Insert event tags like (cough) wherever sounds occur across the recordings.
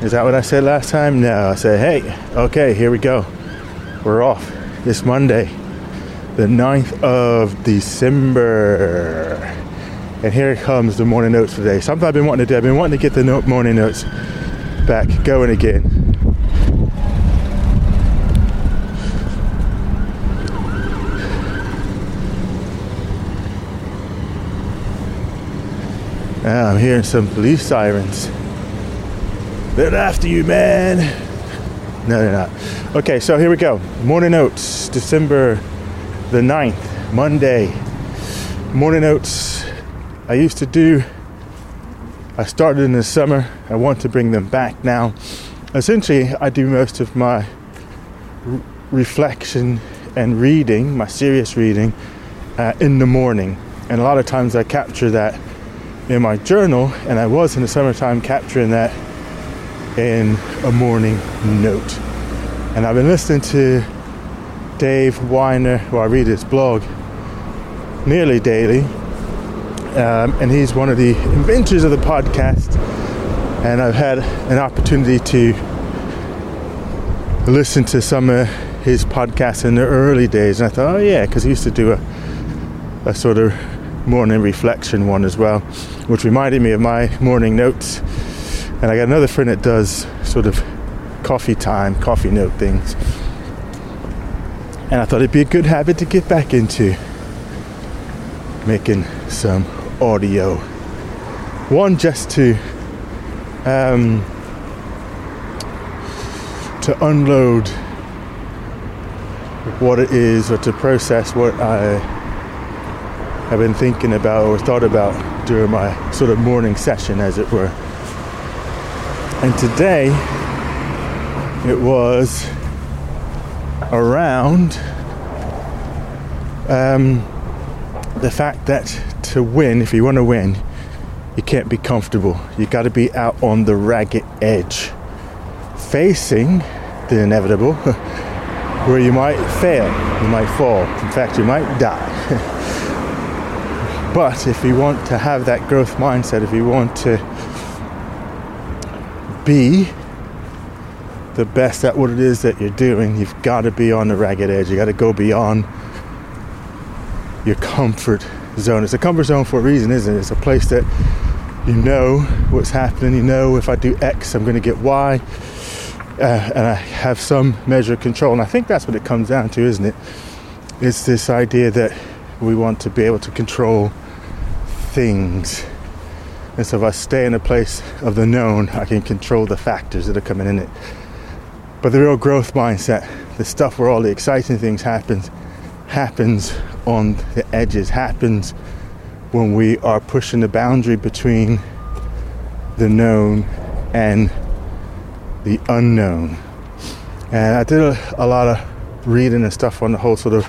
Is that what I said last time? No, I said, hey, okay, here we go. We're off. It's Monday, the 9th of December. And here comes the morning notes for today. Something I've been wanting to do. I've been wanting to get the morning notes back going again. Ah, I'm hearing some police sirens. They're after you, man. No, they're not. Okay, so here we go. Morning notes, December the 9th, Monday. Morning notes. I used to do, I started in the summer. I want to bring them back now. Essentially, I do most of my re- reflection and reading, my serious reading, uh, in the morning. And a lot of times I capture that in my journal, and I was in the summertime capturing that in a morning note. And I've been listening to Dave Winer, who I read his blog nearly daily. Um, and he's one of the inventors of the podcast. And I've had an opportunity to listen to some of his podcasts in the early days. And I thought, oh, yeah, because he used to do a, a sort of morning reflection one as well, which reminded me of my morning notes and I got another friend that does sort of coffee time, coffee note things. And I thought it'd be a good habit to get back into making some audio. One, just to um, to unload what it is, or to process what I have been thinking about or thought about during my sort of morning session, as it were. And today it was around um, the fact that to win, if you want to win, you can't be comfortable. You got to be out on the ragged edge, facing the inevitable, (laughs) where you might fail, you might fall, in fact, you might die. (laughs) but if you want to have that growth mindset, if you want to be the best at what it is that you're doing, you've got to be on the ragged edge. You got to go beyond your comfort zone. It's a comfort zone for a reason, isn't it? It's a place that you know what's happening. You know if I do X, I'm going to get Y, uh, and I have some measure of control. And I think that's what it comes down to, isn't it? It's this idea that we want to be able to control things and so if I stay in a place of the known, I can control the factors that are coming in it. But the real growth mindset, the stuff where all the exciting things happens, happens on the edges, happens when we are pushing the boundary between the known and the unknown. And I did a, a lot of reading and stuff on the whole sort of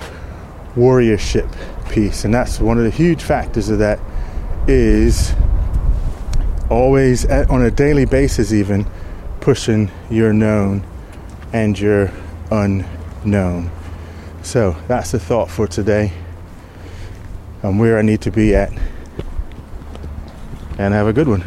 warriorship piece, and that's one of the huge factors of that is always at, on a daily basis even pushing your known and your unknown. So that's the thought for today. And where i need to be at. And have a good one